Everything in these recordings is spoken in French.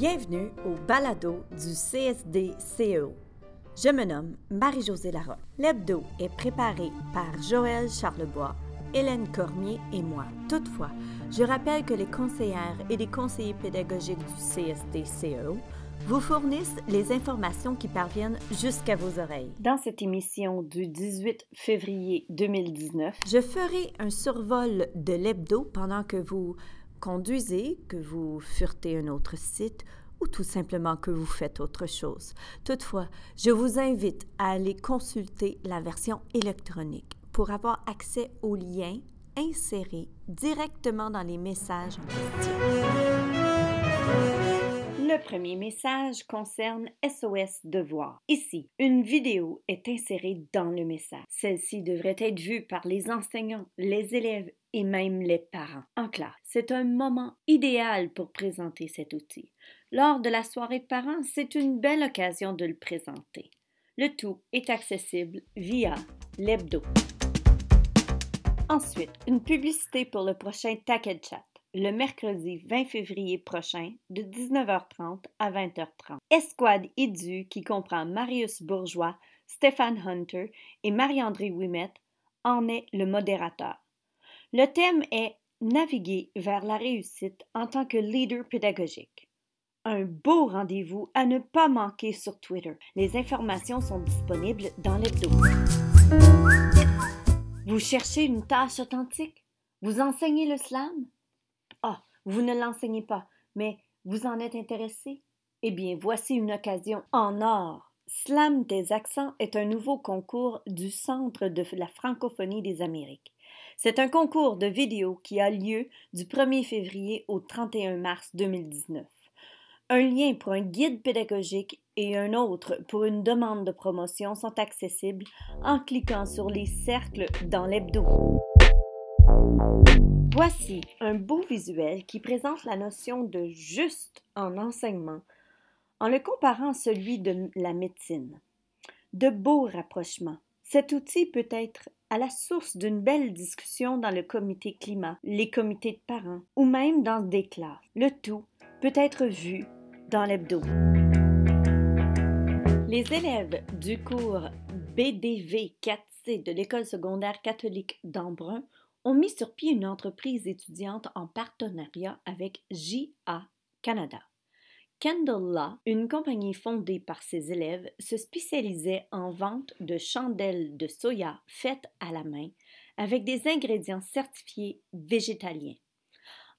Bienvenue au balado du CSD-CEO. Je me nomme Marie-Josée Larocque. L'hebdo est préparé par Joël Charlebois, Hélène Cormier et moi. Toutefois, je rappelle que les conseillères et les conseillers pédagogiques du CSD-CEO vous fournissent les informations qui parviennent jusqu'à vos oreilles. Dans cette émission du 18 février 2019, je ferai un survol de l'hebdo pendant que vous conduisez, que vous furetez un autre site ou tout simplement que vous faites autre chose. Toutefois, je vous invite à aller consulter la version électronique pour avoir accès aux liens insérés directement dans les messages en question. Le premier message concerne SOS Devoir. Ici, une vidéo est insérée dans le message. Celle-ci devrait être vue par les enseignants, les élèves et même les parents en classe. C'est un moment idéal pour présenter cet outil. Lors de la soirée de parents, c'est une belle occasion de le présenter. Le tout est accessible via l'hebdo. Ensuite, une publicité pour le prochain Tech Chat le mercredi 20 février prochain de 19h30 à 20h30. Esquad Edu, qui comprend Marius Bourgeois, Stéphane Hunter et Marie-André Ouimet, en est le modérateur. Le thème est Naviguer vers la réussite en tant que leader pédagogique. Un beau rendez-vous à ne pas manquer sur Twitter. Les informations sont disponibles dans l'hebdo. Vous cherchez une tâche authentique? Vous enseignez le slam? Ah, vous ne l'enseignez pas, mais vous en êtes intéressé? Eh bien, voici une occasion en or. Slam des accents est un nouveau concours du Centre de la francophonie des Amériques. C'est un concours de vidéo qui a lieu du 1er février au 31 mars 2019. Un lien pour un guide pédagogique et un autre pour une demande de promotion sont accessibles en cliquant sur les cercles dans l'hebdo. Voici un beau visuel qui présente la notion de juste en enseignement en le comparant à celui de la médecine. De beaux rapprochements. Cet outil peut être à la source d'une belle discussion dans le comité climat, les comités de parents ou même dans des classes. Le tout peut être vu dans l'hebdo. Les élèves du cours BDV 4C de l'École secondaire catholique d'Embrun ont mis sur pied une entreprise étudiante en partenariat avec JA Canada. Candle une compagnie fondée par ses élèves, se spécialisait en vente de chandelles de soya faites à la main avec des ingrédients certifiés végétaliens.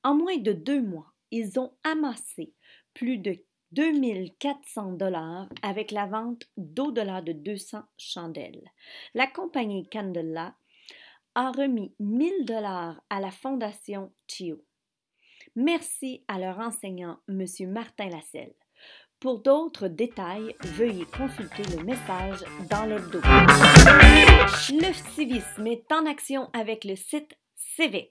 En moins de deux mois, ils ont amassé plus de 2400 dollars avec la vente d'au-delà de 200 chandelles. La compagnie Candela a remis 1000 dollars à la Fondation Chio. Merci à leur enseignant, M. Martin Lasselle. Pour d'autres détails, veuillez consulter le message dans l'hebdo. Le civisme est en action avec le site Civics.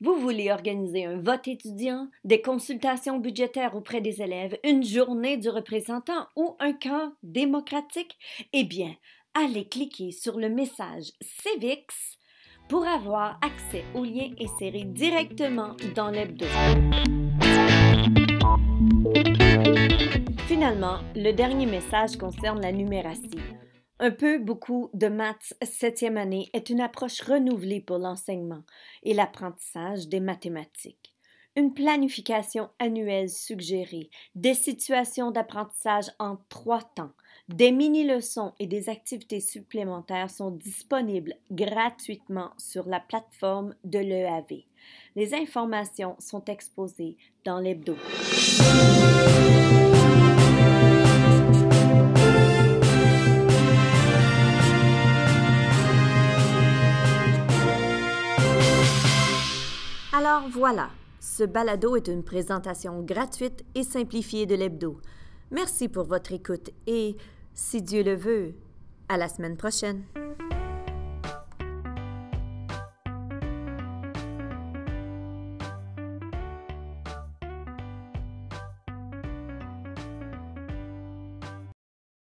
Vous voulez organiser un vote étudiant, des consultations budgétaires auprès des élèves, une journée du représentant ou un camp démocratique? Eh bien, allez cliquer sur le message Civics pour avoir accès aux liens insérés directement dans l'hebdo. Finalement, le dernier message concerne la numératie. Un peu beaucoup de maths septième année est une approche renouvelée pour l'enseignement et l'apprentissage des mathématiques. Une planification annuelle suggérée, des situations d'apprentissage en trois temps, des mini-leçons et des activités supplémentaires sont disponibles gratuitement sur la plateforme de l'EAV. Les informations sont exposées dans l'hebdo. Alors voilà, ce balado est une présentation gratuite et simplifiée de l'hebdo. Merci pour votre écoute et, si Dieu le veut, à la semaine prochaine.